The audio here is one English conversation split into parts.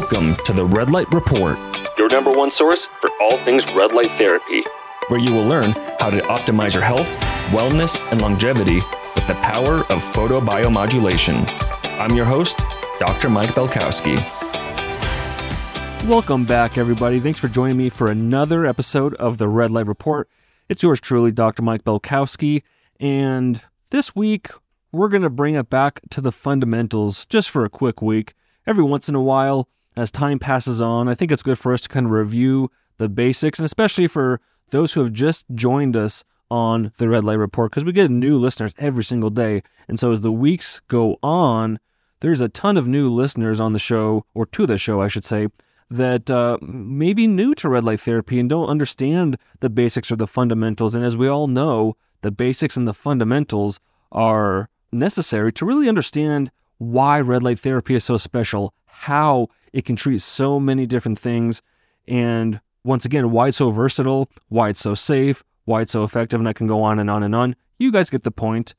Welcome to the Red Light Report, your number one source for all things red light therapy. where you will learn how to optimize your health, wellness, and longevity with the power of photobiomodulation. I'm your host, Dr. Mike Belkowski. Welcome back, everybody. Thanks for joining me for another episode of the Red Light Report. It's yours truly, Dr. Mike Belkowski. And this week, we're going to bring it back to the fundamentals just for a quick week. Every once in a while, as time passes on, I think it's good for us to kind of review the basics, and especially for those who have just joined us on the Red Light Report, because we get new listeners every single day. And so as the weeks go on, there's a ton of new listeners on the show, or to the show, I should say, that uh, may be new to red light therapy and don't understand the basics or the fundamentals. And as we all know, the basics and the fundamentals are necessary to really understand why red light therapy is so special, how it can treat so many different things, and once again, why it's so versatile, why it's so safe, why it's so effective, and I can go on and on and on. You guys get the point.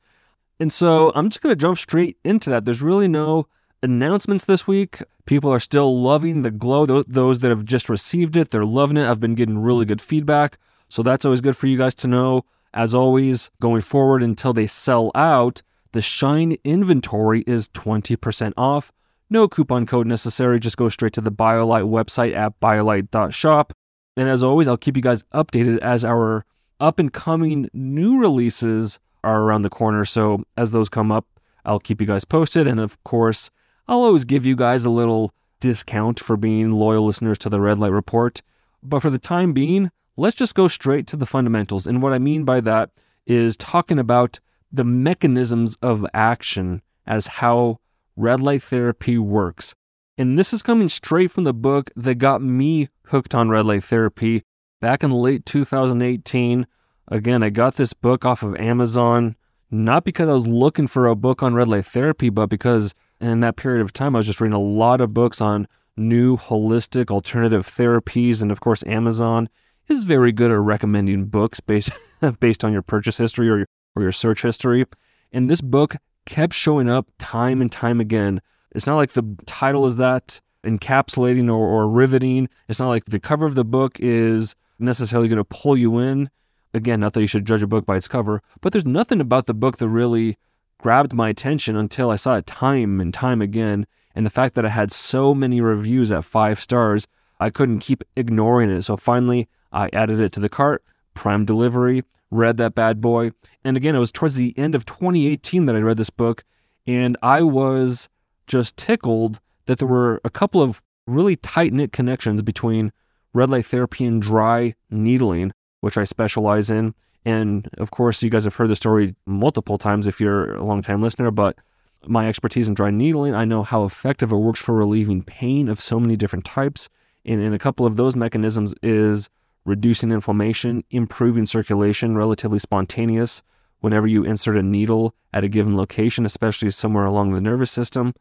And so I'm just going to jump straight into that. There's really no announcements this week. People are still loving the glow. Those that have just received it, they're loving it. I've been getting really good feedback. So that's always good for you guys to know. As always, going forward until they sell out, the Shine inventory is 20% off. No coupon code necessary. Just go straight to the BioLight website at biolight.shop. And as always, I'll keep you guys updated as our up and coming new releases are around the corner. So as those come up, I'll keep you guys posted. And of course, I'll always give you guys a little discount for being loyal listeners to the Red Light Report. But for the time being, let's just go straight to the fundamentals. And what I mean by that is talking about the mechanisms of action as how red light therapy works. And this is coming straight from the book that got me hooked on red light therapy back in late 2018. Again, I got this book off of Amazon, not because I was looking for a book on red light therapy, but because in that period of time, I was just reading a lot of books on new holistic alternative therapies. And of course, Amazon is very good at recommending books based, based on your purchase history or your, or your search history. And this book kept showing up time and time again. It's not like the title is that encapsulating or, or riveting. It's not like the cover of the book is necessarily going to pull you in. Again, not that you should judge a book by its cover, but there's nothing about the book that really grabbed my attention until I saw it time and time again. And the fact that it had so many reviews at five stars, I couldn't keep ignoring it. So finally, I added it to the cart, Prime Delivery, read that bad boy. And again, it was towards the end of 2018 that I read this book, and I was just tickled that there were a couple of really tight knit connections between red light therapy and dry needling, which I specialize in. And of course, you guys have heard the story multiple times if you're a long-time listener, but my expertise in dry needling, I know how effective it works for relieving pain of so many different types. And, and a couple of those mechanisms is reducing inflammation, improving circulation, relatively spontaneous whenever you insert a needle at a given location, especially somewhere along the nervous system.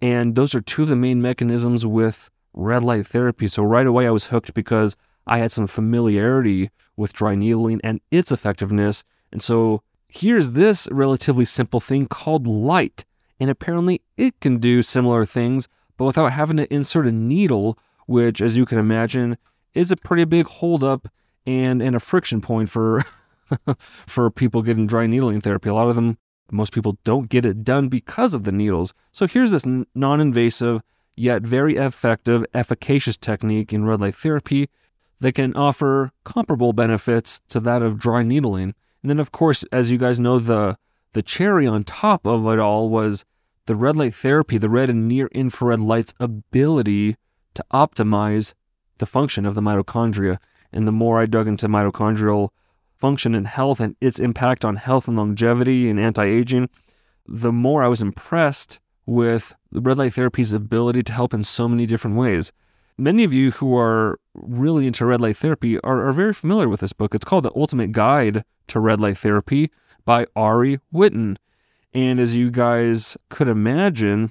And those are two of the main mechanisms with red light therapy. So right away, I was hooked because I had some familiarity with dry needling and its effectiveness. And so here's this relatively simple thing called light. And apparently, it can do similar things, but without having to insert a needle, which, as you can imagine, is a pretty big holdup and, and a friction point for for people getting dry needling therapy. A lot of them, most people don't get it done because of the needles. So here's this non-invasive yet very effective, efficacious technique in red light therapy that can offer comparable benefits to that of dry needling. And then, of course, as you guys know, the the cherry on top of it all was the red light therapy, the red and near infrared light's ability to optimize the function of the mitochondria. And the more I dug into mitochondrial function and health and its impact on health and longevity and anti aging, the more I was impressed with the red light therapy's ability to help in so many different ways. Many of you who are really into red light therapy are, are very familiar with this book. It's called The Ultimate Guide to Red Light Therapy by Ari Whitten. And as you guys could imagine,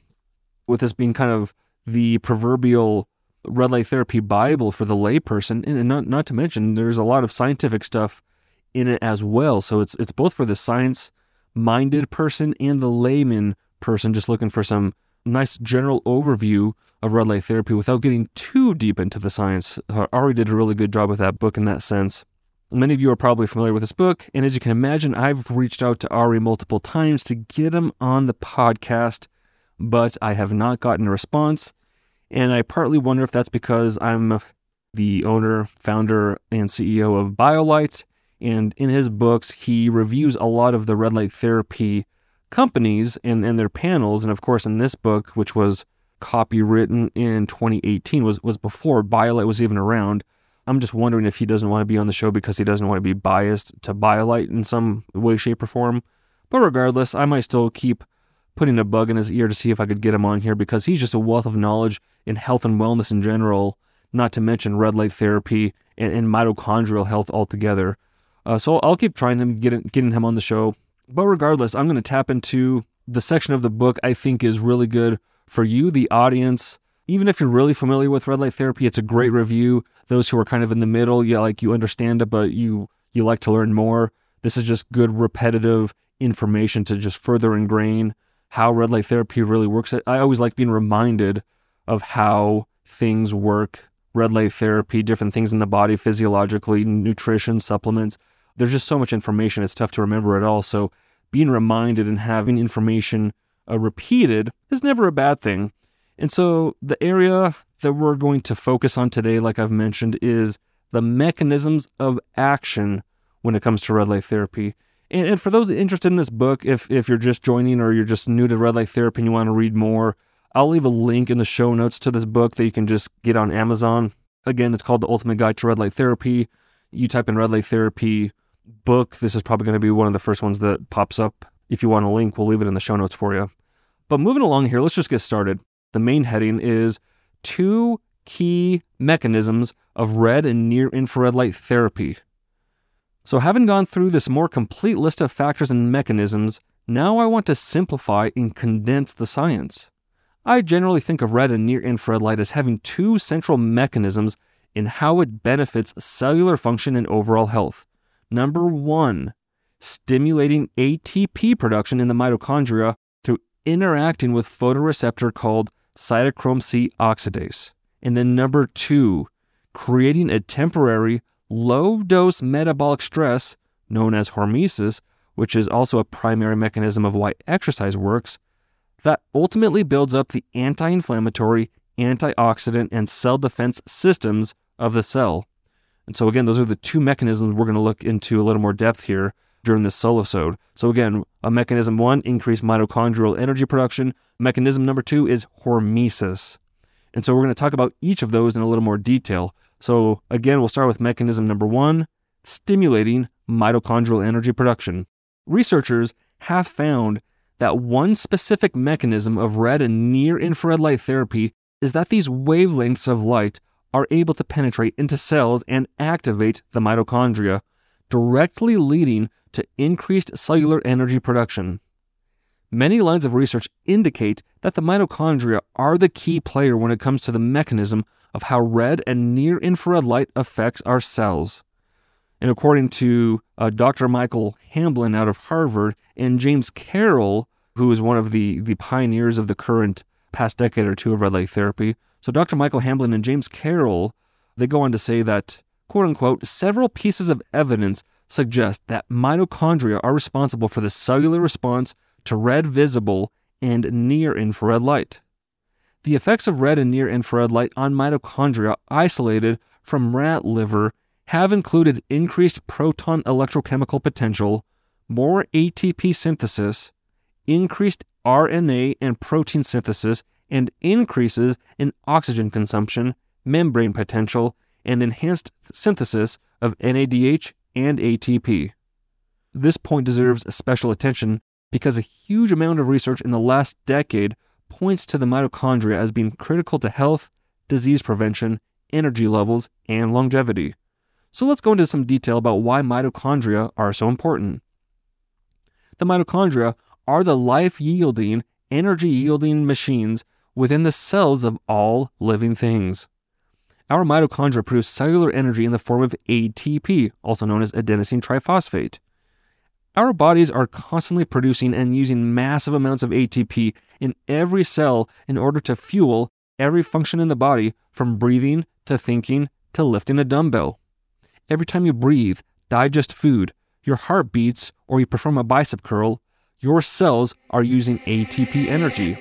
with this being kind of the proverbial red light therapy Bible for the layperson, and not not to mention there's a lot of scientific stuff in it as well. So it's it's both for the science minded person and the layman person just looking for some nice general overview of red light therapy without getting too deep into the science. Uh, Ari did a really good job with that book in that sense. Many of you are probably familiar with this book, and as you can imagine, I've reached out to Ari multiple times to get him on the podcast, but I have not gotten a response. And I partly wonder if that's because I'm the owner, founder, and CEO of BioLight. And in his books, he reviews a lot of the red light therapy companies and, and their panels. And of course, in this book, which was copywritten in 2018, was, was before BioLight was even around. I'm just wondering if he doesn't want to be on the show because he doesn't want to be biased to BioLight in some way, shape, or form. But regardless, I might still keep putting a bug in his ear to see if I could get him on here because he's just a wealth of knowledge in health and wellness in general, not to mention red light therapy and, and mitochondrial health altogether. Uh, so I'll keep trying to get getting him on the show. But regardless, I'm going to tap into the section of the book I think is really good for you, the audience. Even if you're really familiar with red light therapy, it's a great review. Those who are kind of in the middle, yeah, like you understand it, but you you like to learn more. This is just good repetitive information to just further ingrain how red light therapy really works. I always like being reminded of how things work. Red light therapy, different things in the body physiologically, nutrition, supplements. There's just so much information, it's tough to remember it all. So, being reminded and having information uh, repeated is never a bad thing. And so, the area that we're going to focus on today, like I've mentioned, is the mechanisms of action when it comes to red light therapy. And, and for those interested in this book, if, if you're just joining or you're just new to red light therapy and you want to read more, I'll leave a link in the show notes to this book that you can just get on Amazon. Again, it's called The Ultimate Guide to Red Light Therapy. You type in red light therapy book. This is probably going to be one of the first ones that pops up. If you want a link, we'll leave it in the show notes for you. But moving along here, let's just get started. The main heading is two key mechanisms of red and near infrared light therapy. So, having gone through this more complete list of factors and mechanisms, now I want to simplify and condense the science. I generally think of red and near infrared light as having two central mechanisms in how it benefits cellular function and overall health. Number one, stimulating ATP production in the mitochondria through interacting with photoreceptor called cytochrome C oxidase. And then number two, creating a temporary low dose metabolic stress, known as hormesis, which is also a primary mechanism of why exercise works, that ultimately builds up the anti inflammatory, antioxidant, and cell defense systems of the cell. And so, again, those are the two mechanisms we're going to look into a little more depth here during this solosode. So, again, a mechanism one, increased mitochondrial energy production. Mechanism number two is hormesis. And so, we're going to talk about each of those in a little more detail. So, again, we'll start with mechanism number one stimulating mitochondrial energy production. Researchers have found that one specific mechanism of red and near infrared light therapy is that these wavelengths of light are able to penetrate into cells and activate the mitochondria, directly leading to increased cellular energy production. Many lines of research indicate that the mitochondria are the key player when it comes to the mechanism of how red and near infrared light affects our cells. And according to uh, Dr. Michael Hamblin out of Harvard and James Carroll, who is one of the, the pioneers of the current past decade or two of red light therapy. So Dr. Michael Hamblin and James Carroll, they go on to say that, quote unquote, several pieces of evidence suggest that mitochondria are responsible for the cellular response to red visible and near infrared light. The effects of red and near infrared light on mitochondria isolated from rat liver have included increased proton electrochemical potential, more ATP synthesis, increased RNA and protein synthesis, and increases in oxygen consumption, membrane potential, and enhanced synthesis of NADH and ATP. This point deserves special attention because a huge amount of research in the last decade points to the mitochondria as being critical to health, disease prevention, energy levels, and longevity. So let's go into some detail about why mitochondria are so important. The mitochondria are the life yielding, energy yielding machines within the cells of all living things. Our mitochondria produce cellular energy in the form of ATP, also known as adenosine triphosphate. Our bodies are constantly producing and using massive amounts of ATP in every cell in order to fuel every function in the body from breathing to thinking to lifting a dumbbell. Every time you breathe, digest food, your heart beats, or you perform a bicep curl, your cells are using ATP energy.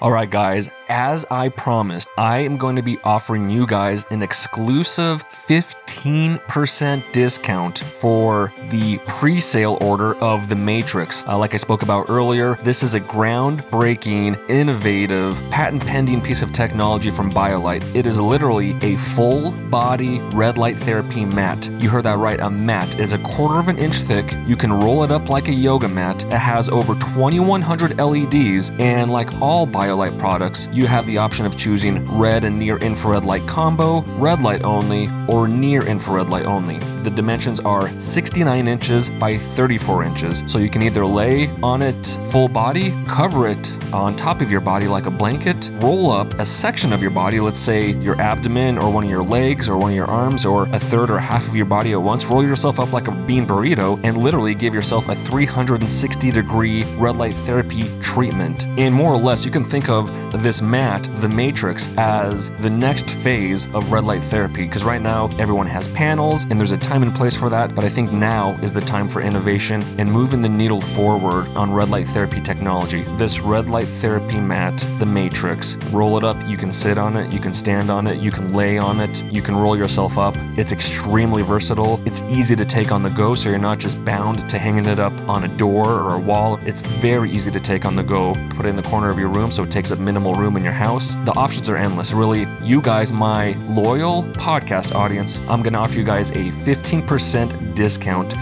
All right, guys, as I promised, I am going to be offering you guys an exclusive 15% discount for the pre sale order of The Matrix. Uh, like I spoke about earlier, this is a groundbreaking, innovative, patent pending piece of technology from BioLight. It is literally a full body red light therapy mat. You heard that right, a mat. It's a quarter of an inch thick. You can roll it up like a yoga mat. It has over 2,100 LEDs, and like all BioLight products, you have the option of choosing red and near infrared light combo, red light only, or near infrared light only. The dimensions are 69 inches by 34 inches, so you can either lay on it full body, cover it on top of your body like a blanket, roll up a section of your body, let's say your abdomen or one of your legs or one of your arms or a third or half of your body at once, roll yourself up like a bean burrito and literally give yourself a 360 degree red light therapy treatment. And more or less, you can think of this mat, the Matrix, as the next phase of red light therapy because right now everyone has panels and there's a time and place for that, but I think now is the time for innovation and moving the needle forward on red light therapy technology. This red light therapy mat, the Matrix, roll it up, you can sit on it, you can stand on it, you can lay on it, you can roll yourself up. It's extremely versatile. It's easy to take on the go, so you're not just bound to hanging it up on a door or a wall. It's very easy to take on the go. Put it in the corner of your room so it takes up minimal room in your house. The options are endless. Really, you guys, my loyal podcast audience, I'm going to offer you guys a 15% discount.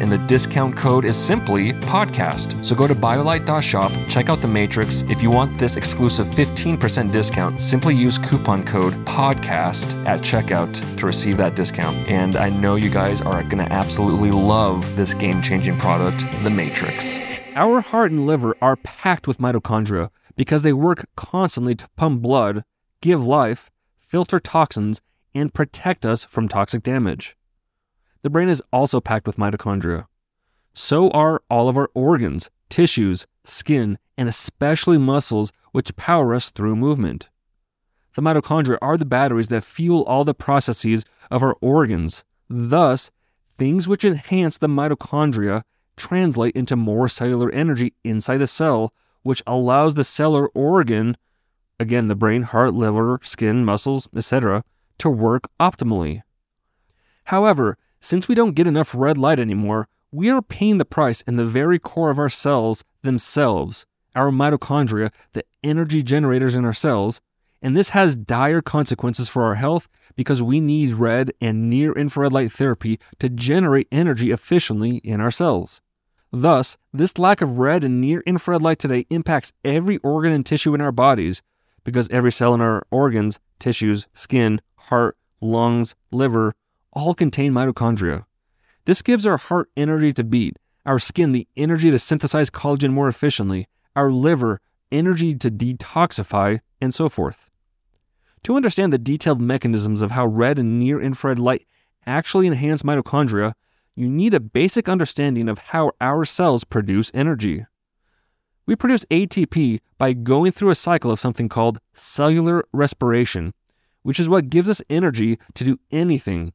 And the discount code is simply podcast. So go to biolight.shop, check out the Matrix. If you want this exclusive 15% discount, simply use coupon code podcast at checkout to receive that discount. And I know you guys are going to absolutely love this game changing product, the Matrix. Our heart and liver are packed with mitochondria because they work constantly to pump blood, give life, filter toxins, and protect us from toxic damage. The brain is also packed with mitochondria. So are all of our organs, tissues, skin, and especially muscles, which power us through movement. The mitochondria are the batteries that fuel all the processes of our organs. Thus, things which enhance the mitochondria translate into more cellular energy inside the cell, which allows the cellular organ, again, the brain, heart, liver, skin, muscles, etc., to work optimally. However, since we don't get enough red light anymore, we are paying the price in the very core of our cells themselves, our mitochondria, the energy generators in our cells, and this has dire consequences for our health because we need red and near infrared light therapy to generate energy efficiently in our cells. Thus, this lack of red and near infrared light today impacts every organ and tissue in our bodies because every cell in our organs, tissues, skin, heart, lungs, liver, all contain mitochondria. This gives our heart energy to beat, our skin the energy to synthesize collagen more efficiently, our liver energy to detoxify, and so forth. To understand the detailed mechanisms of how red and near infrared light actually enhance mitochondria, you need a basic understanding of how our cells produce energy. We produce ATP by going through a cycle of something called cellular respiration, which is what gives us energy to do anything.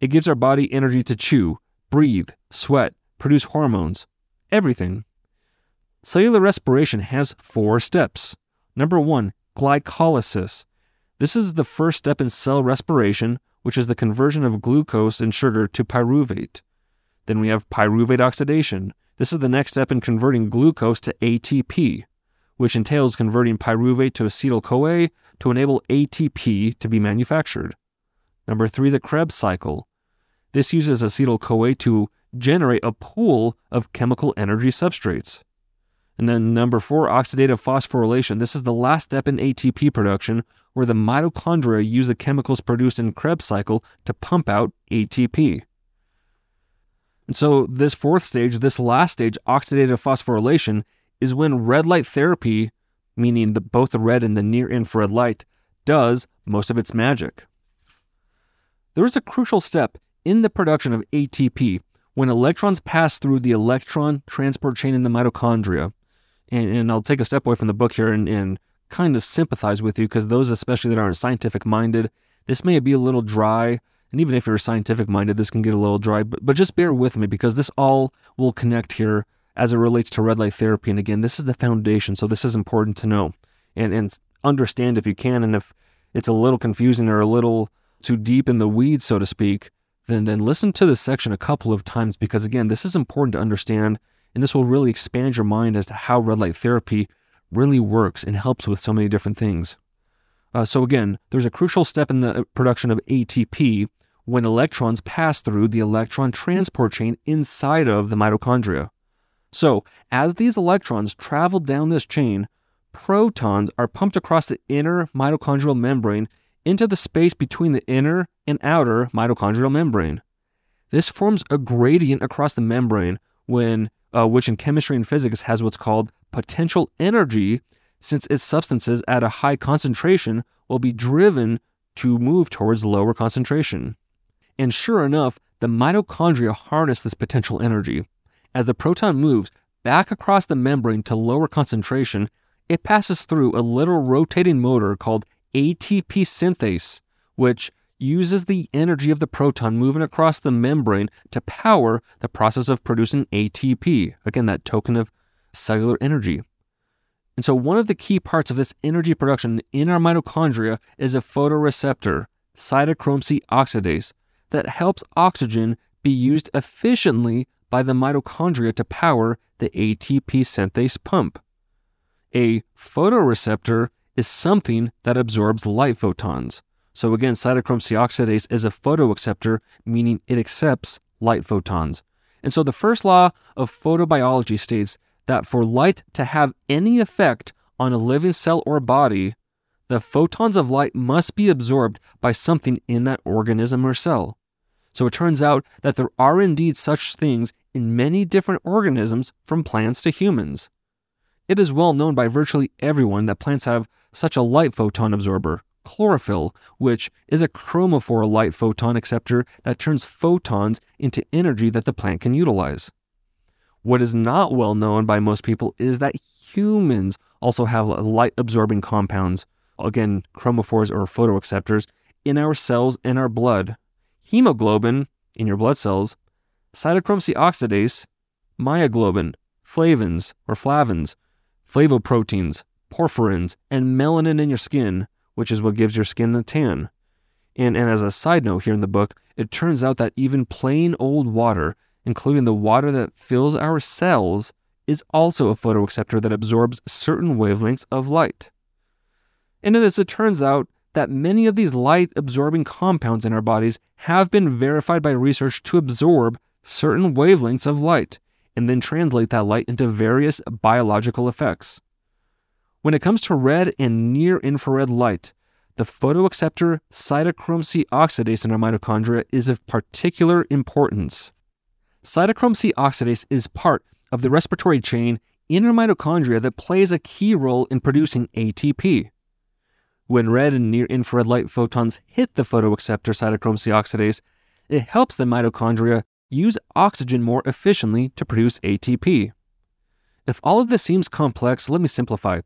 It gives our body energy to chew, breathe, sweat, produce hormones, everything. Cellular respiration has four steps. Number one, glycolysis. This is the first step in cell respiration, which is the conversion of glucose and sugar to pyruvate. Then we have pyruvate oxidation. This is the next step in converting glucose to ATP, which entails converting pyruvate to acetyl CoA to enable ATP to be manufactured. Number three, the Krebs cycle. This uses acetyl CoA to generate a pool of chemical energy substrates. And then number four, oxidative phosphorylation. This is the last step in ATP production where the mitochondria use the chemicals produced in Krebs cycle to pump out ATP. And so, this fourth stage, this last stage, oxidative phosphorylation, is when red light therapy, meaning the, both the red and the near infrared light, does most of its magic. There is a crucial step in the production of ATP, when electrons pass through the electron transport chain in the mitochondria, and, and I'll take a step away from the book here and, and kind of sympathize with you because those, especially that aren't scientific minded, this may be a little dry. And even if you're scientific minded, this can get a little dry, but, but just bear with me because this all will connect here as it relates to red light therapy. And again, this is the foundation, so this is important to know and, and understand if you can. And if it's a little confusing or a little too deep in the weeds, so to speak, then then listen to this section a couple of times because again, this is important to understand, and this will really expand your mind as to how red light therapy really works and helps with so many different things. Uh, so again, there's a crucial step in the production of ATP when electrons pass through the electron transport chain inside of the mitochondria. So, as these electrons travel down this chain, protons are pumped across the inner mitochondrial membrane into the space between the inner and outer mitochondrial membrane. This forms a gradient across the membrane when uh, which in chemistry and physics has what's called potential energy since its substances at a high concentration will be driven to move towards lower concentration. And sure enough, the mitochondria harness this potential energy. As the proton moves back across the membrane to lower concentration, it passes through a little rotating motor called ATP synthase, which uses the energy of the proton moving across the membrane to power the process of producing ATP. Again, that token of cellular energy. And so, one of the key parts of this energy production in our mitochondria is a photoreceptor, cytochrome C oxidase, that helps oxygen be used efficiently by the mitochondria to power the ATP synthase pump. A photoreceptor is something that absorbs light photons. So again, cytochrome C oxidase is a photoacceptor, meaning it accepts light photons. And so the first law of photobiology states that for light to have any effect on a living cell or body, the photons of light must be absorbed by something in that organism or cell. So it turns out that there are indeed such things in many different organisms from plants to humans. It is well known by virtually everyone that plants have such a light photon absorber, chlorophyll, which is a chromophore light photon acceptor that turns photons into energy that the plant can utilize. What is not well known by most people is that humans also have light absorbing compounds, again, chromophores or photoacceptors, in our cells and our blood. Hemoglobin in your blood cells, cytochrome C oxidase, myoglobin, flavins or flavins, flavoproteins, porphyrins, and melanin in your skin, which is what gives your skin the tan. And, and as a side note here in the book, it turns out that even plain old water, including the water that fills our cells, is also a photoacceptor that absorbs certain wavelengths of light. And as it turns out, that many of these light absorbing compounds in our bodies have been verified by research to absorb certain wavelengths of light and then translate that light into various biological effects. When it comes to red and near infrared light, the photoacceptor cytochrome C oxidase in our mitochondria is of particular importance. Cytochrome C oxidase is part of the respiratory chain in our mitochondria that plays a key role in producing ATP. When red and near infrared light photons hit the photoacceptor cytochrome C oxidase, it helps the mitochondria use oxygen more efficiently to produce ATP. If all of this seems complex, let me simplify.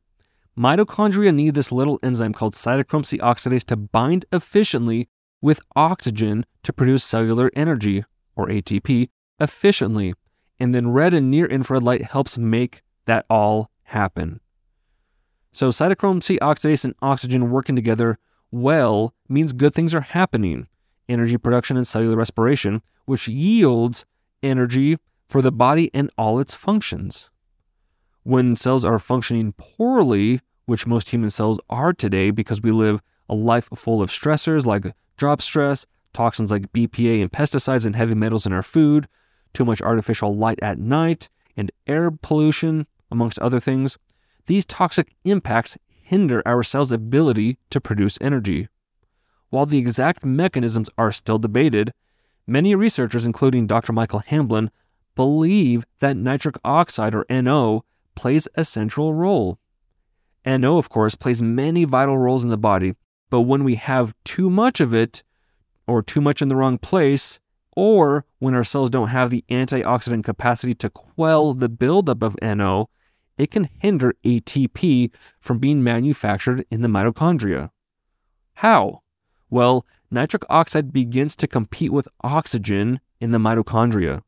Mitochondria need this little enzyme called cytochrome C oxidase to bind efficiently with oxygen to produce cellular energy, or ATP, efficiently. And then red and near infrared light helps make that all happen. So, cytochrome C oxidase and oxygen working together well means good things are happening energy production and cellular respiration, which yields energy for the body and all its functions. When cells are functioning poorly, which most human cells are today because we live a life full of stressors like job stress, toxins like BPA and pesticides and heavy metals in our food, too much artificial light at night, and air pollution, amongst other things, these toxic impacts hinder our cells' ability to produce energy. While the exact mechanisms are still debated, many researchers, including Dr. Michael Hamblin, believe that nitric oxide, or NO, plays a central role. NO, of course, plays many vital roles in the body, but when we have too much of it, or too much in the wrong place, or when our cells don't have the antioxidant capacity to quell the buildup of NO, it can hinder ATP from being manufactured in the mitochondria. How? Well, nitric oxide begins to compete with oxygen in the mitochondria.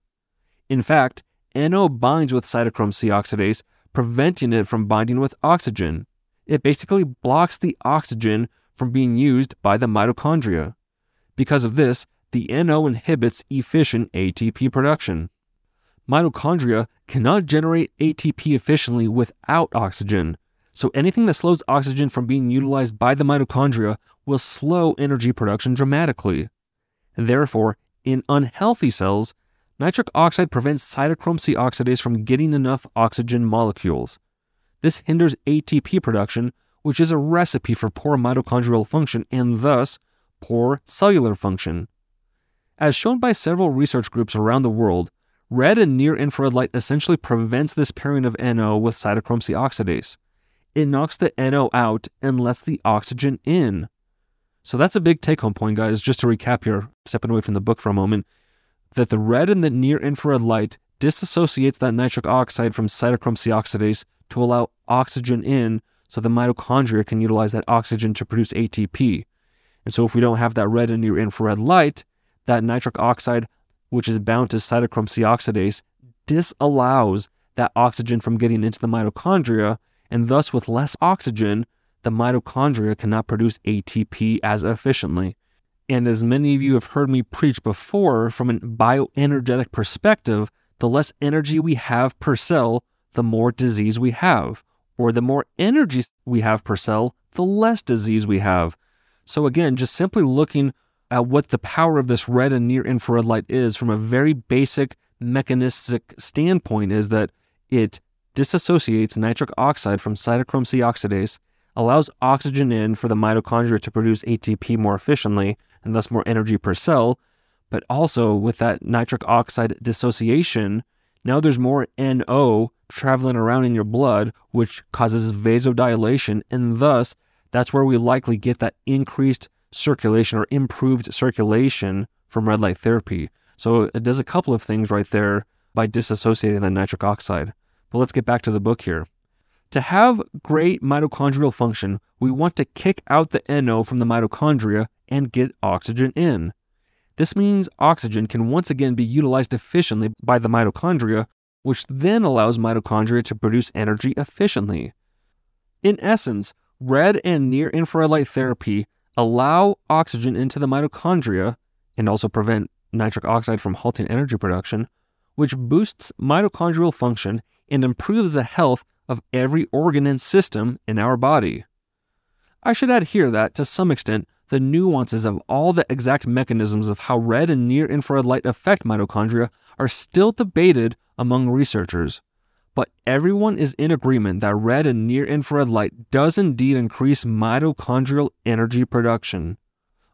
In fact, NO binds with cytochrome C oxidase, preventing it from binding with oxygen. It basically blocks the oxygen from being used by the mitochondria. Because of this, the NO inhibits efficient ATP production. Mitochondria cannot generate ATP efficiently without oxygen, so anything that slows oxygen from being utilized by the mitochondria will slow energy production dramatically. Therefore, in unhealthy cells, nitric oxide prevents cytochrome C oxidase from getting enough oxygen molecules. This hinders ATP production, which is a recipe for poor mitochondrial function and thus poor cellular function. As shown by several research groups around the world, red and near infrared light essentially prevents this pairing of NO with cytochrome C oxidase. It knocks the NO out and lets the oxygen in. So that's a big take home point, guys. Just to recap here, stepping away from the book for a moment, that the red and the near infrared light disassociates that nitric oxide from cytochrome C oxidase to allow oxygen in so the mitochondria can utilize that oxygen to produce ATP. And so if we don't have that red and near infrared light, that nitric oxide, which is bound to cytochrome C oxidase, disallows that oxygen from getting into the mitochondria, and thus, with less oxygen, the mitochondria cannot produce ATP as efficiently. And as many of you have heard me preach before, from a bioenergetic perspective, the less energy we have per cell, the more disease we have. Or the more energy we have per cell, the less disease we have. So, again, just simply looking at what the power of this red and near infrared light is from a very basic mechanistic standpoint is that it disassociates nitric oxide from cytochrome C oxidase, allows oxygen in for the mitochondria to produce ATP more efficiently and thus more energy per cell, but also with that nitric oxide dissociation, now there's more NO traveling around in your blood, which causes vasodilation, and thus that's where we likely get that increased circulation or improved circulation from red light therapy. So it does a couple of things right there by disassociating the nitric oxide. But let's get back to the book here. To have great mitochondrial function, we want to kick out the NO from the mitochondria and get oxygen in. This means oxygen can once again be utilized efficiently by the mitochondria, which then allows mitochondria to produce energy efficiently. In essence, red and near infrared light therapy allow oxygen into the mitochondria and also prevent nitric oxide from halting energy production, which boosts mitochondrial function and improves the health of every organ and system in our body. I should add here that, to some extent, the nuances of all the exact mechanisms of how red and near infrared light affect mitochondria are still debated among researchers but everyone is in agreement that red and near infrared light does indeed increase mitochondrial energy production.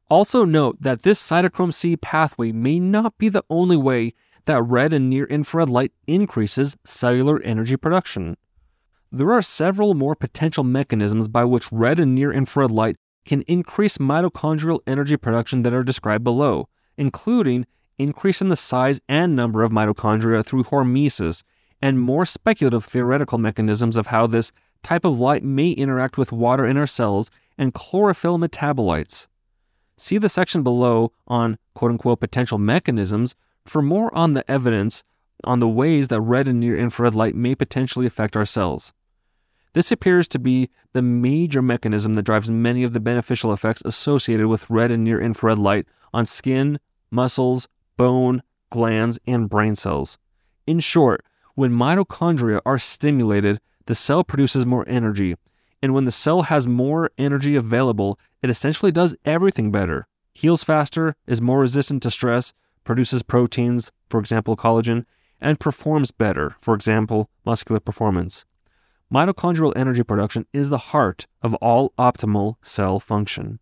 Also, note that this cytochrome C pathway may not be the only way that red and near infrared light increases cellular energy production. There are several more potential mechanisms by which red and near infrared light can increase mitochondrial energy production that are described below, including increasing the size and number of mitochondria through hormesis and more speculative theoretical mechanisms of how this type of light may interact with water in our cells and chlorophyll metabolites. See the section below on quote unquote potential mechanisms for more on the evidence on the ways that red and near infrared light may potentially affect our cells. This appears to be the major mechanism that drives many of the beneficial effects associated with red and near infrared light on skin, muscles, bone, glands, and brain cells. In short, when mitochondria are stimulated, the cell produces more energy. And when the cell has more energy available, it essentially does everything better. Heals faster, is more resistant to stress, produces proteins, for example, collagen, and performs better, for example, muscular performance. Mitochondrial energy production is the heart of all optimal cell function.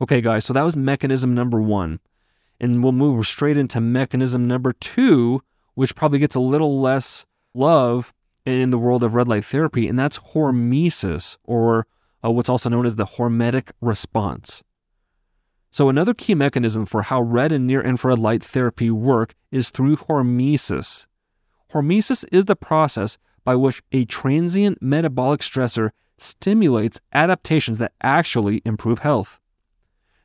Okay, guys, so that was mechanism number one. And we'll move straight into mechanism number two, which probably gets a little less love in the world of red light therapy, and that's hormesis, or uh, what's also known as the hormetic response. So, another key mechanism for how red and near infrared light therapy work is through hormesis. Hormesis is the process by which a transient metabolic stressor stimulates adaptations that actually improve health.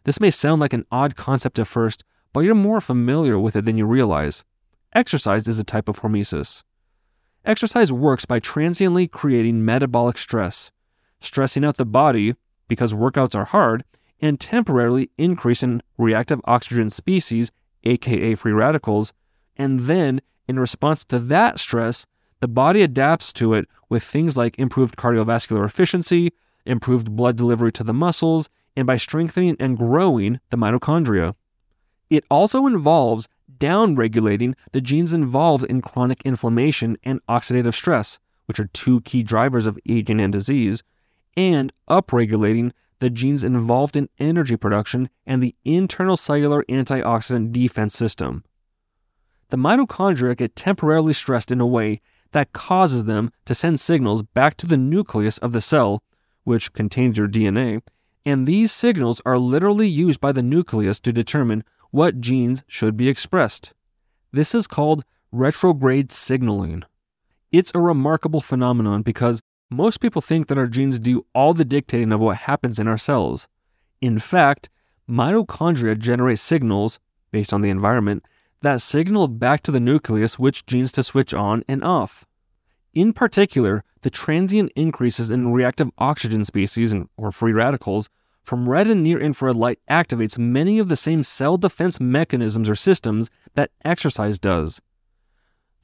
This may sound like an odd concept at first, but you're more familiar with it than you realize. Exercise is a type of hormesis. Exercise works by transiently creating metabolic stress, stressing out the body because workouts are hard, and temporarily increasing reactive oxygen species, aka free radicals, and then, in response to that stress, the body adapts to it with things like improved cardiovascular efficiency, improved blood delivery to the muscles, and by strengthening and growing the mitochondria. It also involves downregulating the genes involved in chronic inflammation and oxidative stress, which are two key drivers of aging and disease, and upregulating the genes involved in energy production and the internal cellular antioxidant defense system. The mitochondria get temporarily stressed in a way that causes them to send signals back to the nucleus of the cell, which contains your DNA, and these signals are literally used by the nucleus to determine what genes should be expressed. This is called retrograde signaling. It's a remarkable phenomenon because most people think that our genes do all the dictating of what happens in our cells. In fact, mitochondria generate signals, based on the environment, that signal back to the nucleus which genes to switch on and off. In particular, the transient increases in reactive oxygen species or free radicals from red and near infrared light activates many of the same cell defense mechanisms or systems that exercise does.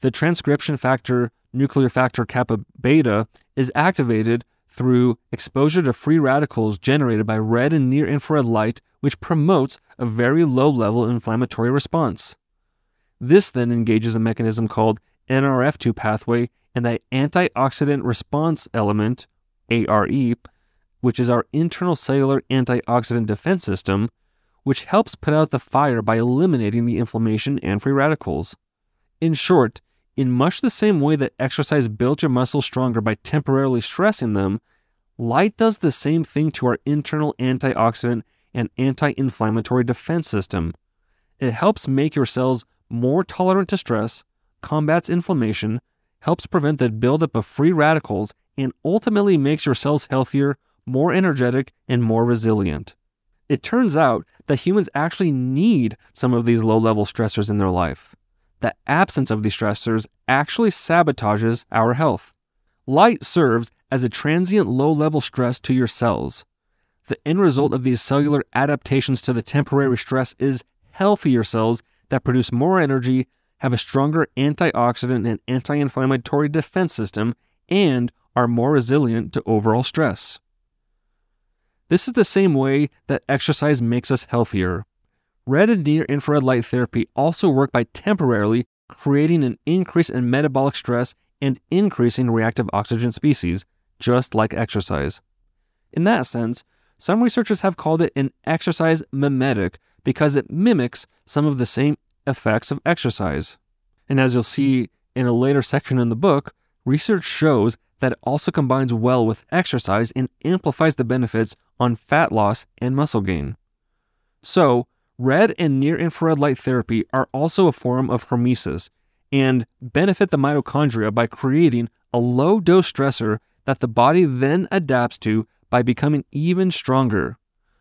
The transcription factor nuclear factor kappa beta is activated through exposure to free radicals generated by red and near infrared light, which promotes a very low level inflammatory response. This then engages a mechanism called NRF2 pathway and the antioxidant response element, ARE, which is our internal cellular antioxidant defense system, which helps put out the fire by eliminating the inflammation and free radicals. In short, in much the same way that exercise builds your muscles stronger by temporarily stressing them, light does the same thing to our internal antioxidant and anti inflammatory defense system. It helps make your cells more tolerant to stress, combats inflammation, helps prevent the buildup of free radicals, and ultimately makes your cells healthier, more energetic, and more resilient. It turns out that humans actually need some of these low level stressors in their life. The absence of these stressors actually sabotages our health. Light serves as a transient low level stress to your cells. The end result of these cellular adaptations to the temporary stress is healthier cells that produce more energy, have a stronger antioxidant and anti inflammatory defense system, and are more resilient to overall stress. This is the same way that exercise makes us healthier. Red and near infrared light therapy also work by temporarily creating an increase in metabolic stress and increasing reactive oxygen species, just like exercise. In that sense, some researchers have called it an exercise mimetic because it mimics some of the same effects of exercise. And as you'll see in a later section in the book, research shows that also combines well with exercise and amplifies the benefits on fat loss and muscle gain. So, red and near infrared light therapy are also a form of hormesis and benefit the mitochondria by creating a low dose stressor that the body then adapts to by becoming even stronger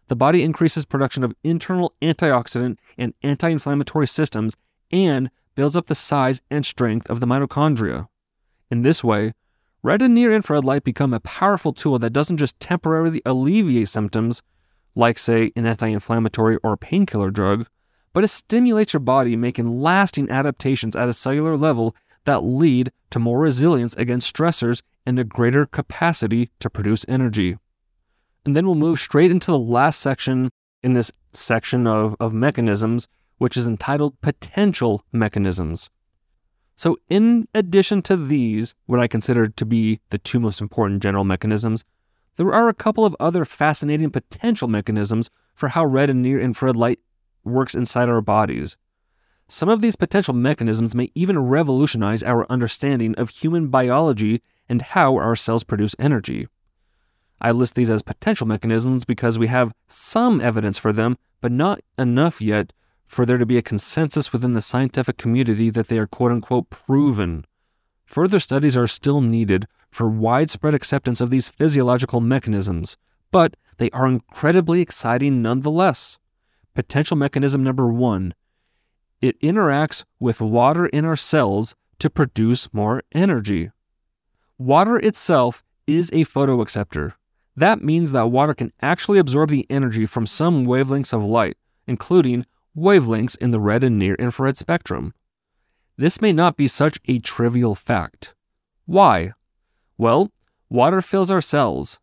the body increases production of internal antioxidant and anti inflammatory systems and builds up the size and strength of the mitochondria. In this way, red and near infrared light become a powerful tool that doesn't just temporarily alleviate symptoms, like, say, an anti inflammatory or painkiller drug, but it stimulates your body, making lasting adaptations at a cellular level that lead to more resilience against stressors and a greater capacity to produce energy. And then we'll move straight into the last section in this section of, of mechanisms, which is entitled Potential Mechanisms. So, in addition to these, what I consider to be the two most important general mechanisms, there are a couple of other fascinating potential mechanisms for how red and near infrared light works inside our bodies. Some of these potential mechanisms may even revolutionize our understanding of human biology and how our cells produce energy. I list these as potential mechanisms because we have some evidence for them, but not enough yet for there to be a consensus within the scientific community that they are quote unquote proven. Further studies are still needed for widespread acceptance of these physiological mechanisms, but they are incredibly exciting nonetheless. Potential mechanism number one it interacts with water in our cells to produce more energy. Water itself is a photoacceptor. That means that water can actually absorb the energy from some wavelengths of light, including wavelengths in the red and near infrared spectrum. This may not be such a trivial fact. Why? Well, water fills our cells.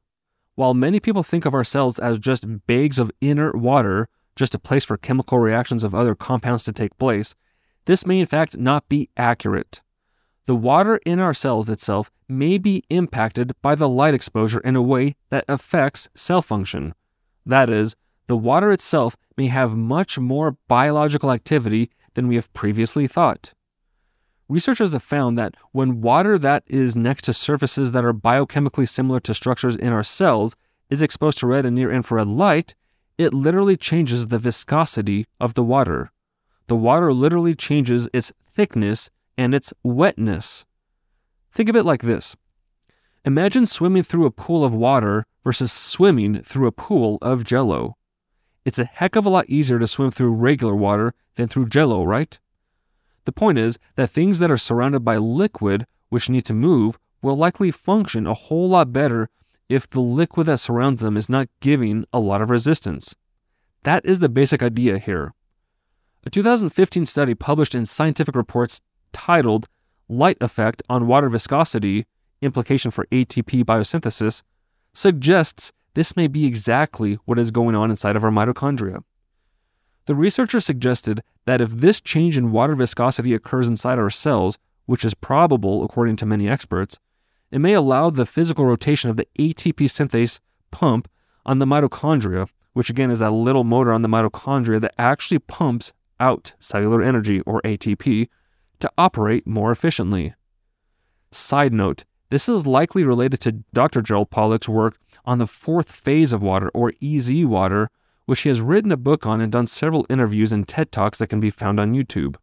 While many people think of our cells as just bags of inert water, just a place for chemical reactions of other compounds to take place, this may in fact not be accurate. The water in our cells itself may be impacted by the light exposure in a way that affects cell function. That is, the water itself may have much more biological activity than we have previously thought. Researchers have found that when water that is next to surfaces that are biochemically similar to structures in our cells is exposed to red and near infrared light, it literally changes the viscosity of the water. The water literally changes its thickness and its wetness. Think of it like this Imagine swimming through a pool of water versus swimming through a pool of jello. It's a heck of a lot easier to swim through regular water than through jello, right? The point is that things that are surrounded by liquid, which need to move, will likely function a whole lot better if the liquid that surrounds them is not giving a lot of resistance. That is the basic idea here. A 2015 study published in Scientific Reports titled Light Effect on Water Viscosity Implication for ATP Biosynthesis suggests this may be exactly what is going on inside of our mitochondria. The researcher suggested that if this change in water viscosity occurs inside our cells, which is probable according to many experts, it may allow the physical rotation of the ATP synthase pump on the mitochondria, which again is that little motor on the mitochondria that actually pumps out cellular energy, or ATP, to operate more efficiently. Side note this is likely related to Dr. Gerald Pollack's work on the fourth phase of water, or EZ water, which he has written a book on and done several interviews and TED Talks that can be found on YouTube.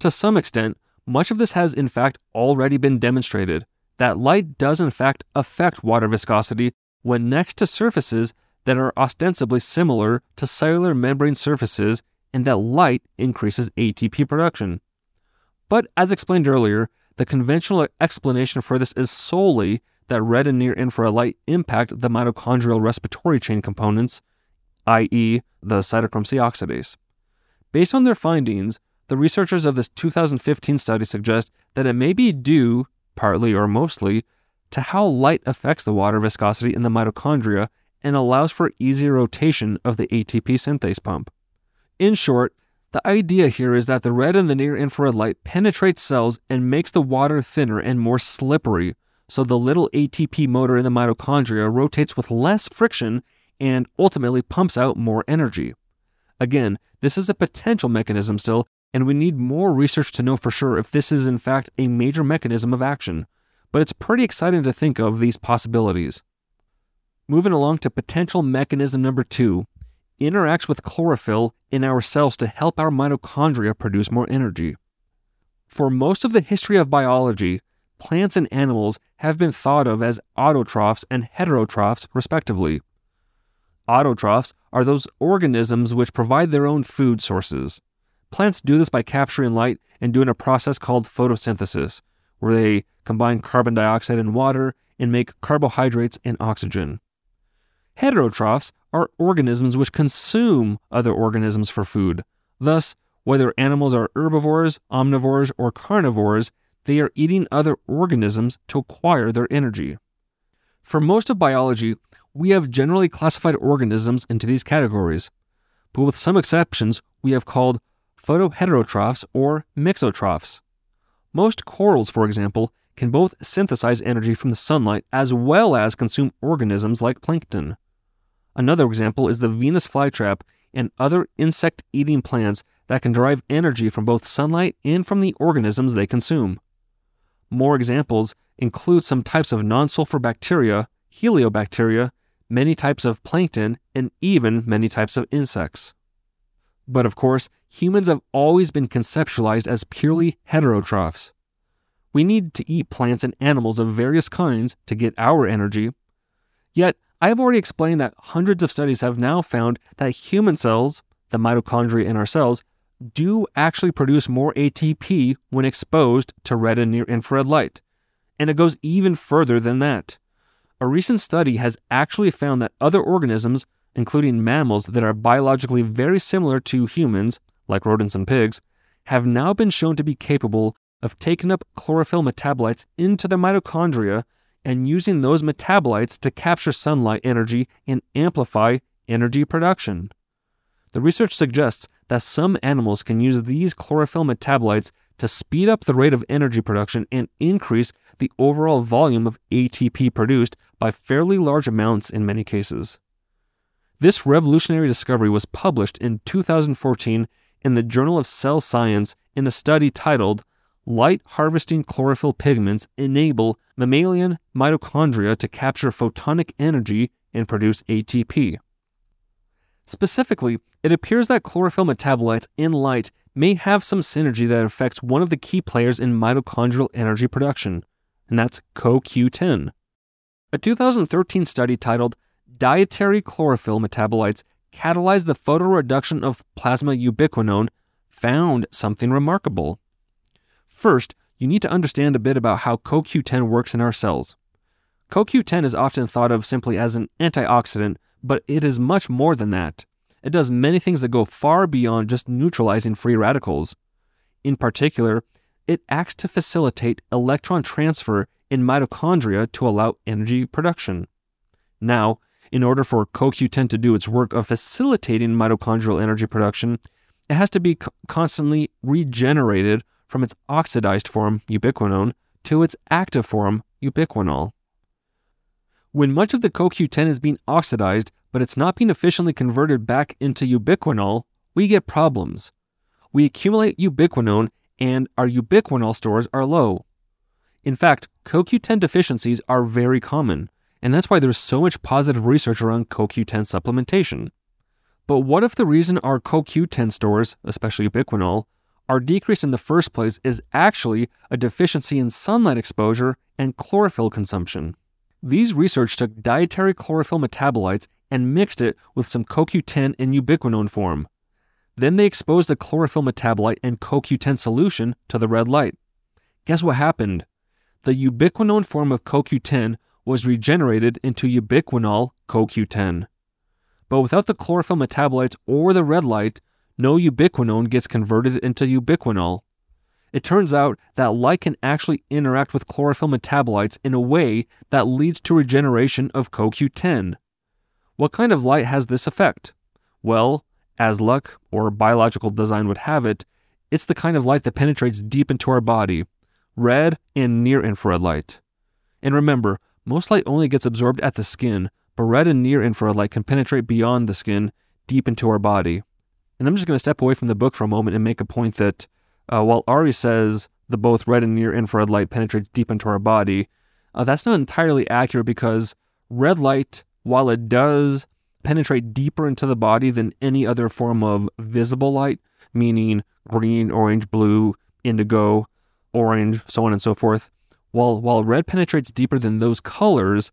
To some extent, much of this has in fact already been demonstrated that light does in fact affect water viscosity when next to surfaces that are ostensibly similar to cellular membrane surfaces and that light increases ATP production. But as explained earlier, the conventional explanation for this is solely that red and near infrared light impact the mitochondrial respiratory chain components, i.e., the cytochrome C oxidase. Based on their findings, the researchers of this 2015 study suggest that it may be due, partly or mostly, to how light affects the water viscosity in the mitochondria and allows for easier rotation of the ATP synthase pump. In short, the idea here is that the red and the near infrared light penetrates cells and makes the water thinner and more slippery, so the little ATP motor in the mitochondria rotates with less friction and ultimately pumps out more energy. Again, this is a potential mechanism still, and we need more research to know for sure if this is in fact a major mechanism of action, but it's pretty exciting to think of these possibilities. Moving along to potential mechanism number two interacts with chlorophyll in our cells to help our mitochondria produce more energy. For most of the history of biology, plants and animals have been thought of as autotrophs and heterotrophs, respectively. Autotrophs are those organisms which provide their own food sources. Plants do this by capturing light and doing a process called photosynthesis, where they combine carbon dioxide and water and make carbohydrates and oxygen. Heterotrophs are organisms which consume other organisms for food. Thus, whether animals are herbivores, omnivores, or carnivores, they are eating other organisms to acquire their energy. For most of biology, we have generally classified organisms into these categories, but with some exceptions, we have called photoheterotrophs or mixotrophs. Most corals, for example, can both synthesize energy from the sunlight as well as consume organisms like plankton. Another example is the Venus flytrap and other insect eating plants that can derive energy from both sunlight and from the organisms they consume. More examples include some types of non sulfur bacteria, heliobacteria, many types of plankton, and even many types of insects. But of course, humans have always been conceptualized as purely heterotrophs. We need to eat plants and animals of various kinds to get our energy. Yet, I have already explained that hundreds of studies have now found that human cells, the mitochondria in our cells, do actually produce more ATP when exposed to red and near infrared light. And it goes even further than that. A recent study has actually found that other organisms, including mammals that are biologically very similar to humans, like rodents and pigs, have now been shown to be capable of taking up chlorophyll metabolites into the mitochondria and using those metabolites to capture sunlight energy and amplify energy production. The research suggests that some animals can use these chlorophyll metabolites to speed up the rate of energy production and increase the overall volume of ATP produced by fairly large amounts in many cases. This revolutionary discovery was published in 2014 in the Journal of Cell Science in a study titled Light Harvesting Chlorophyll Pigments Enable Mammalian Mitochondria to Capture Photonic Energy and Produce ATP. Specifically, it appears that chlorophyll metabolites in light may have some synergy that affects one of the key players in mitochondrial energy production, and that's CoQ10. A 2013 study titled Dietary Chlorophyll Metabolites Catalyze the Photoreduction of Plasma Ubiquinone found something remarkable. First, you need to understand a bit about how CoQ10 works in our cells. CoQ10 is often thought of simply as an antioxidant, but it is much more than that. It does many things that go far beyond just neutralizing free radicals. In particular, it acts to facilitate electron transfer in mitochondria to allow energy production. Now, in order for CoQ10 to do its work of facilitating mitochondrial energy production, it has to be constantly regenerated from its oxidized form, ubiquinone, to its active form, ubiquinol. When much of the CoQ10 is being oxidized, but it's not being efficiently converted back into ubiquinol, we get problems. We accumulate ubiquinone and our ubiquinol stores are low. In fact, CoQ10 deficiencies are very common, and that's why there's so much positive research around CoQ10 supplementation. But what if the reason our CoQ10 stores, especially ubiquinol, are decreased in the first place is actually a deficiency in sunlight exposure and chlorophyll consumption? These research took dietary chlorophyll metabolites and mixed it with some CoQ10 in ubiquinone form. Then they exposed the chlorophyll metabolite and CoQ10 solution to the red light. Guess what happened? The ubiquinone form of CoQ10 was regenerated into ubiquinol CoQ10. But without the chlorophyll metabolites or the red light, no ubiquinone gets converted into ubiquinol. It turns out that light can actually interact with chlorophyll metabolites in a way that leads to regeneration of CoQ10. What kind of light has this effect? Well, as luck or biological design would have it, it's the kind of light that penetrates deep into our body red and near infrared light. And remember, most light only gets absorbed at the skin, but red and near infrared light can penetrate beyond the skin deep into our body. And I'm just going to step away from the book for a moment and make a point that uh, while Ari says the both red and near infrared light penetrates deep into our body, uh, that's not entirely accurate because red light, while it does penetrate deeper into the body than any other form of visible light, meaning green, orange, blue, indigo, orange, so on and so forth, while, while red penetrates deeper than those colors,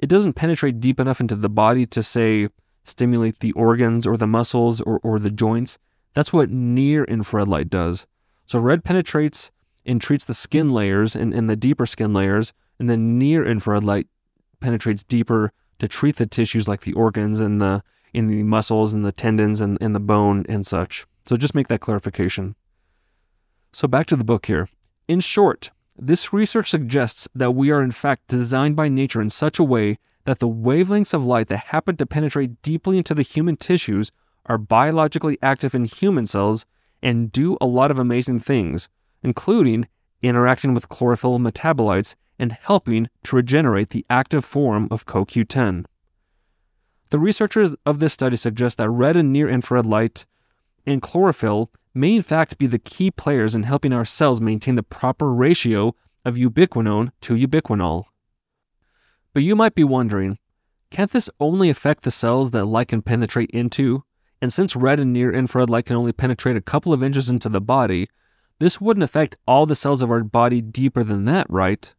it doesn't penetrate deep enough into the body to, say, stimulate the organs or the muscles or, or the joints. That's what near infrared light does. So red penetrates and treats the skin layers and, and the deeper skin layers, and then near infrared light penetrates deeper to treat the tissues like the organs and the in the muscles and the tendons and, and the bone and such. So just make that clarification. So back to the book here. In short, this research suggests that we are in fact designed by nature in such a way that the wavelengths of light that happen to penetrate deeply into the human tissues are biologically active in human cells and do a lot of amazing things, including interacting with chlorophyll metabolites and helping to regenerate the active form of CoQ10. The researchers of this study suggest that red and near infrared light and chlorophyll may in fact be the key players in helping our cells maintain the proper ratio of ubiquinone to ubiquinol. But you might be wondering can't this only affect the cells that light can penetrate into? And since red and near infrared light can only penetrate a couple of inches into the body, this wouldn't affect all the cells of our body deeper than that, right?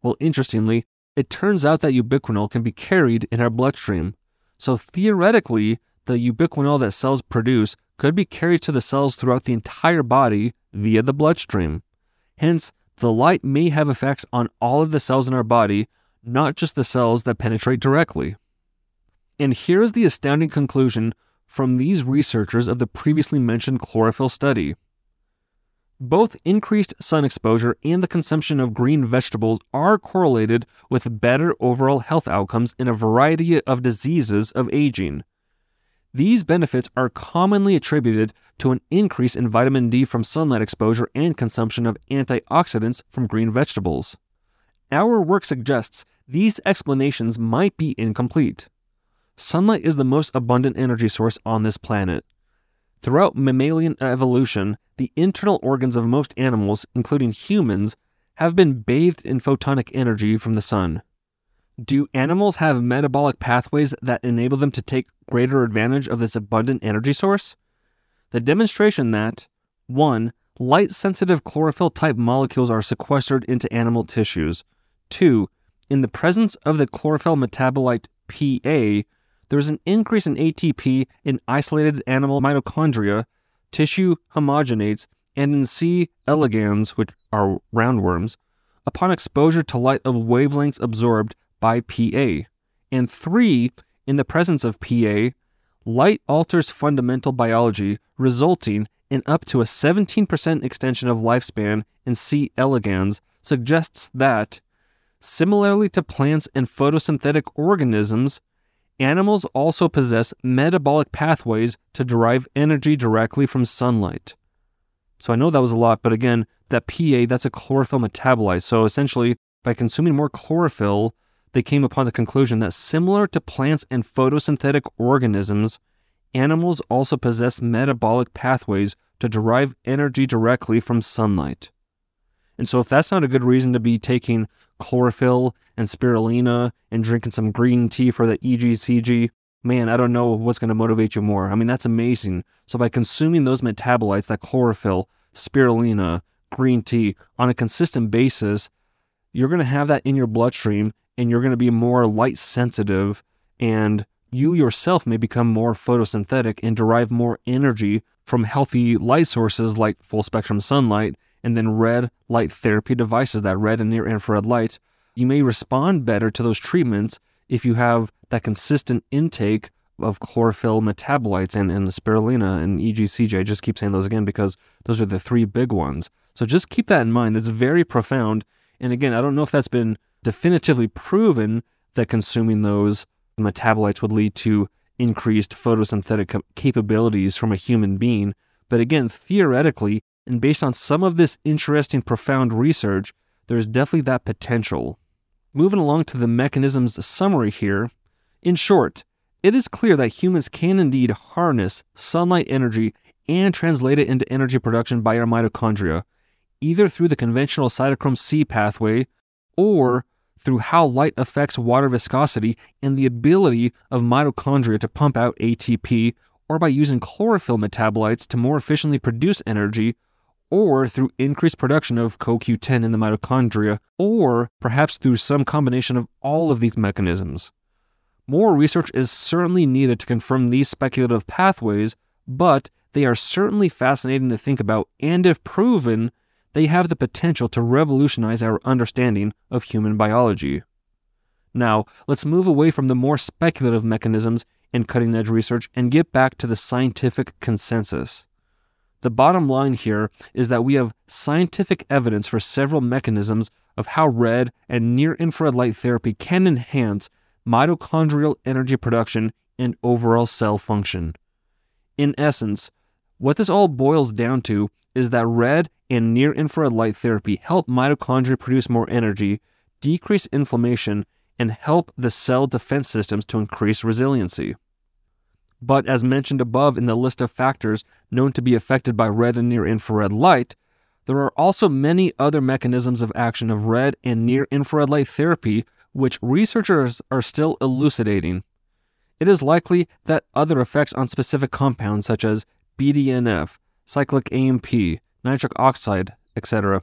Well, interestingly, it turns out that ubiquinol can be carried in our bloodstream. So theoretically, the ubiquinol that cells produce could be carried to the cells throughout the entire body via the bloodstream. Hence, the light may have effects on all of the cells in our body, not just the cells that penetrate directly. And here is the astounding conclusion from these researchers of the previously mentioned chlorophyll study. Both increased sun exposure and the consumption of green vegetables are correlated with better overall health outcomes in a variety of diseases of aging. These benefits are commonly attributed to an increase in vitamin D from sunlight exposure and consumption of antioxidants from green vegetables. Our work suggests these explanations might be incomplete. Sunlight is the most abundant energy source on this planet. Throughout mammalian evolution, the internal organs of most animals, including humans, have been bathed in photonic energy from the sun. Do animals have metabolic pathways that enable them to take greater advantage of this abundant energy source? The demonstration that 1. Light sensitive chlorophyll type molecules are sequestered into animal tissues. 2. In the presence of the chlorophyll metabolite PA, there is an increase in ATP in isolated animal mitochondria, tissue homogenates, and in C. elegans, which are roundworms, upon exposure to light of wavelengths absorbed by PA. And three, in the presence of PA, light alters fundamental biology, resulting in up to a 17% extension of lifespan in C. elegans, suggests that, similarly to plants and photosynthetic organisms, Animals also possess metabolic pathways to derive energy directly from sunlight. So I know that was a lot, but again, that PA, that's a chlorophyll metabolite. So essentially, by consuming more chlorophyll, they came upon the conclusion that similar to plants and photosynthetic organisms, animals also possess metabolic pathways to derive energy directly from sunlight. And so, if that's not a good reason to be taking chlorophyll and spirulina and drinking some green tea for the EGCG, man, I don't know what's going to motivate you more. I mean, that's amazing. So, by consuming those metabolites, that chlorophyll, spirulina, green tea, on a consistent basis, you're going to have that in your bloodstream and you're going to be more light sensitive and you yourself may become more photosynthetic and derive more energy from healthy light sources like full spectrum sunlight and then red light therapy devices, that red and near infrared light, you may respond better to those treatments if you have that consistent intake of chlorophyll metabolites and, and spirulina and EGCG. I just keep saying those again because those are the three big ones. So just keep that in mind. It's very profound. And again, I don't know if that's been definitively proven that consuming those metabolites would lead to increased photosynthetic capabilities from a human being. But again, theoretically, and based on some of this interesting, profound research, there's definitely that potential. Moving along to the mechanisms summary here. In short, it is clear that humans can indeed harness sunlight energy and translate it into energy production by our mitochondria, either through the conventional cytochrome C pathway or through how light affects water viscosity and the ability of mitochondria to pump out ATP, or by using chlorophyll metabolites to more efficiently produce energy or through increased production of CoQ10 in the mitochondria, or perhaps through some combination of all of these mechanisms. More research is certainly needed to confirm these speculative pathways, but they are certainly fascinating to think about, and if proven, they have the potential to revolutionize our understanding of human biology. Now, let's move away from the more speculative mechanisms in cutting edge research and get back to the scientific consensus. The bottom line here is that we have scientific evidence for several mechanisms of how red and near infrared light therapy can enhance mitochondrial energy production and overall cell function. In essence, what this all boils down to is that red and near infrared light therapy help mitochondria produce more energy, decrease inflammation, and help the cell defense systems to increase resiliency. But as mentioned above in the list of factors known to be affected by red and near infrared light, there are also many other mechanisms of action of red and near infrared light therapy which researchers are still elucidating. It is likely that other effects on specific compounds such as BDNF, cyclic AMP, nitric oxide, etc.,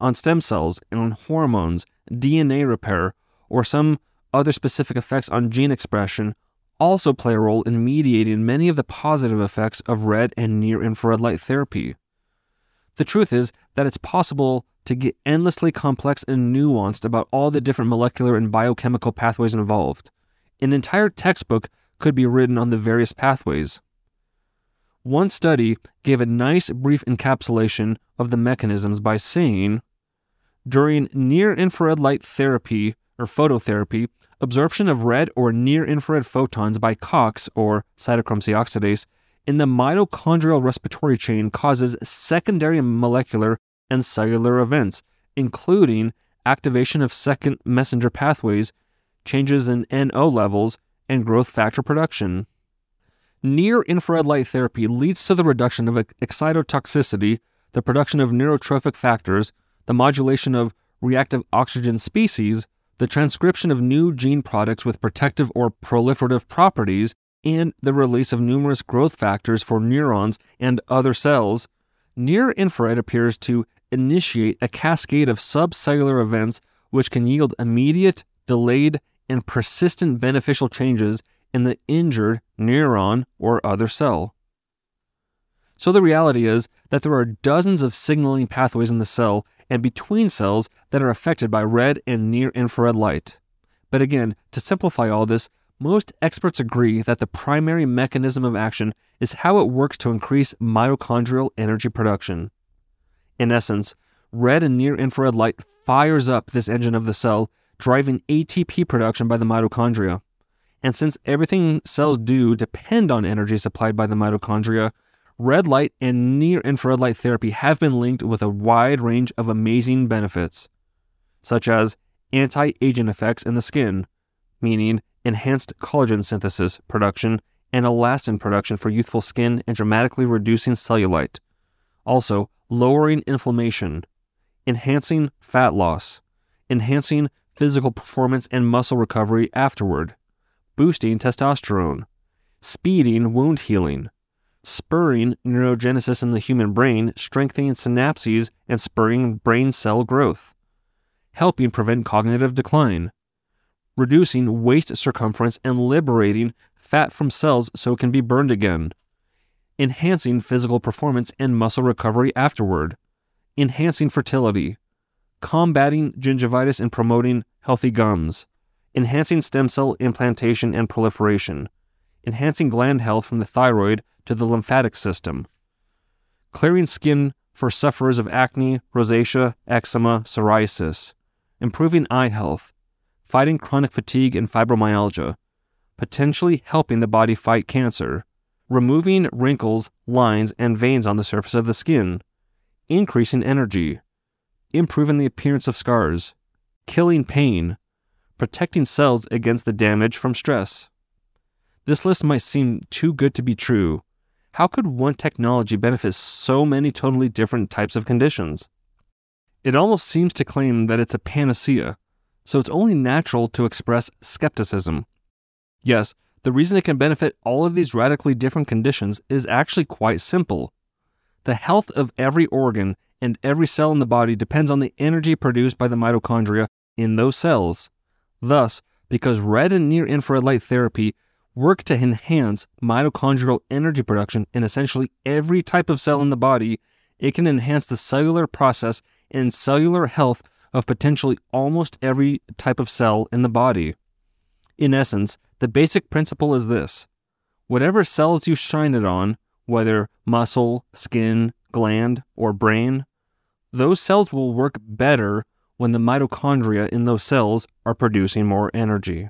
on stem cells and on hormones, DNA repair, or some other specific effects on gene expression also play a role in mediating many of the positive effects of red and near infrared light therapy. The truth is that it's possible to get endlessly complex and nuanced about all the different molecular and biochemical pathways involved. An entire textbook could be written on the various pathways. One study gave a nice brief encapsulation of the mechanisms by saying during near infrared light therapy or phototherapy, absorption of red or near infrared photons by COX or cytochrome C oxidase in the mitochondrial respiratory chain causes secondary molecular and cellular events, including activation of second messenger pathways, changes in NO levels, and growth factor production. Near infrared light therapy leads to the reduction of excitotoxicity, the production of neurotrophic factors, the modulation of reactive oxygen species, the transcription of new gene products with protective or proliferative properties, and the release of numerous growth factors for neurons and other cells, near infrared appears to initiate a cascade of subcellular events which can yield immediate, delayed, and persistent beneficial changes in the injured neuron or other cell. So the reality is that there are dozens of signaling pathways in the cell and between cells that are affected by red and near infrared light. But again, to simplify all this, most experts agree that the primary mechanism of action is how it works to increase mitochondrial energy production. In essence, red and near infrared light fires up this engine of the cell, driving ATP production by the mitochondria. And since everything cells do depend on energy supplied by the mitochondria, red light and near infrared light therapy have been linked with a wide range of amazing benefits, such as anti aging effects in the skin, meaning enhanced collagen synthesis production, and elastin production for youthful skin and dramatically reducing cellulite. Also, lowering inflammation, enhancing fat loss, enhancing physical performance and muscle recovery afterward, boosting testosterone, speeding wound healing, spurring neurogenesis in the human brain, strengthening synapses and spurring brain cell growth, helping prevent cognitive decline, reducing waist circumference and liberating fat from cells so it can be burned again, enhancing physical performance and muscle recovery afterward, enhancing fertility, combating gingivitis and promoting healthy gums, enhancing stem cell implantation and proliferation, enhancing gland health from the thyroid to the lymphatic system, clearing skin for sufferers of acne, rosacea, eczema, psoriasis, improving eye health, fighting chronic fatigue and fibromyalgia, potentially helping the body fight cancer, removing wrinkles, lines, and veins on the surface of the skin, increasing energy, improving the appearance of scars, killing pain, protecting cells against the damage from stress. This list might seem too good to be true. How could one technology benefit so many totally different types of conditions? It almost seems to claim that it's a panacea, so it's only natural to express skepticism. Yes, the reason it can benefit all of these radically different conditions is actually quite simple. The health of every organ and every cell in the body depends on the energy produced by the mitochondria in those cells. Thus, because red and near infrared light therapy work to enhance mitochondrial energy production in essentially every type of cell in the body, it can enhance the cellular process and cellular health of potentially almost every type of cell in the body. In essence, the basic principle is this whatever cells you shine it on, whether muscle, skin, gland, or brain, those cells will work better when the mitochondria in those cells are producing more energy.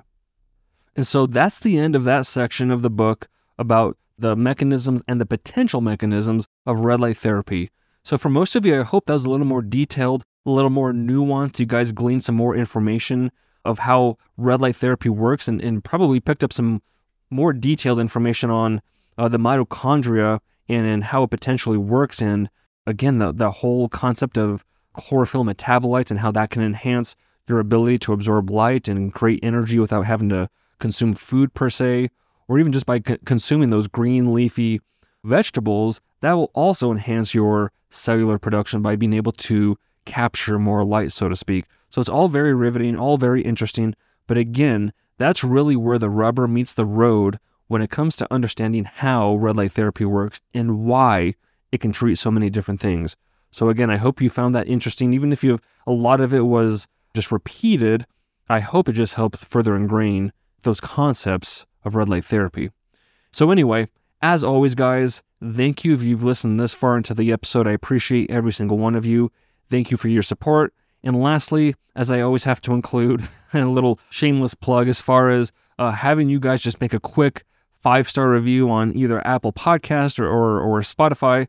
And so that's the end of that section of the book about the mechanisms and the potential mechanisms of red light therapy. So, for most of you, I hope that was a little more detailed a little more nuanced. You guys gleaned some more information of how red light therapy works and, and probably picked up some more detailed information on uh, the mitochondria and, and how it potentially works. And again, the, the whole concept of chlorophyll metabolites and how that can enhance your ability to absorb light and create energy without having to consume food per se, or even just by consuming those green leafy vegetables, that will also enhance your cellular production by being able to capture more light, so to speak. So it's all very riveting, all very interesting. But again, that's really where the rubber meets the road when it comes to understanding how red light therapy works and why it can treat so many different things. So again, I hope you found that interesting. Even if you a lot of it was just repeated, I hope it just helped further ingrain those concepts of red light therapy. So anyway, as always, guys, thank you if you've listened this far into the episode. I appreciate every single one of you. Thank you for your support. And lastly, as I always have to include a little shameless plug as far as uh, having you guys just make a quick five star review on either Apple Podcast or, or, or Spotify.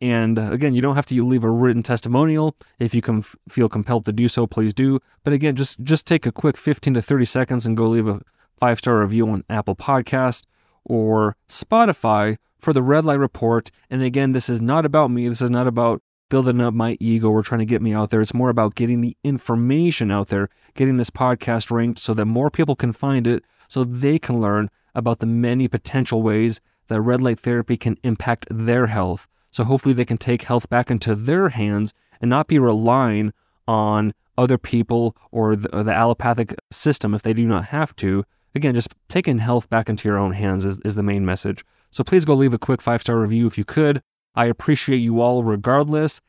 And uh, again, you don't have to leave a written testimonial. If you can f- feel compelled to do so, please do. But again, just just take a quick 15 to 30 seconds and go leave a five star review on Apple Podcast or Spotify for the Red Light Report. And again, this is not about me. This is not about building up my ego or trying to get me out there. It's more about getting the information out there, getting this podcast ranked so that more people can find it so they can learn about the many potential ways that red light therapy can impact their health. So hopefully they can take health back into their hands and not be relying on other people or the, or the allopathic system if they do not have to. Again, just taking health back into your own hands is, is the main message. So please go leave a quick five star review if you could. I appreciate you all regardless.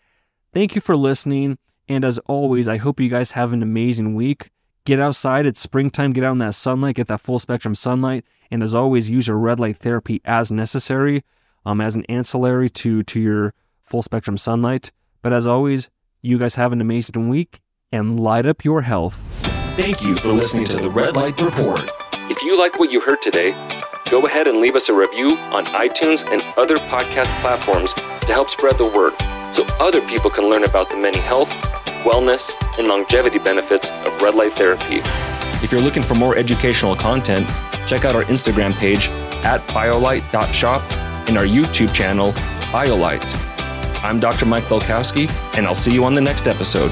Thank you for listening. And as always, I hope you guys have an amazing week. Get outside. It's springtime. Get out in that sunlight. Get that full spectrum sunlight. And as always, use your red light therapy as necessary, um, as an ancillary to to your full spectrum sunlight. But as always, you guys have an amazing week and light up your health. Thank you for listening to the Red Light Report. If you like what you heard today, go ahead and leave us a review on iTunes and other podcast platforms to help spread the word so other people can learn about the many health, wellness, and longevity benefits of red light therapy. If you're looking for more educational content, check out our Instagram page at biolight.shop and our YouTube channel, BioLight. I'm Dr. Mike Belkowski, and I'll see you on the next episode.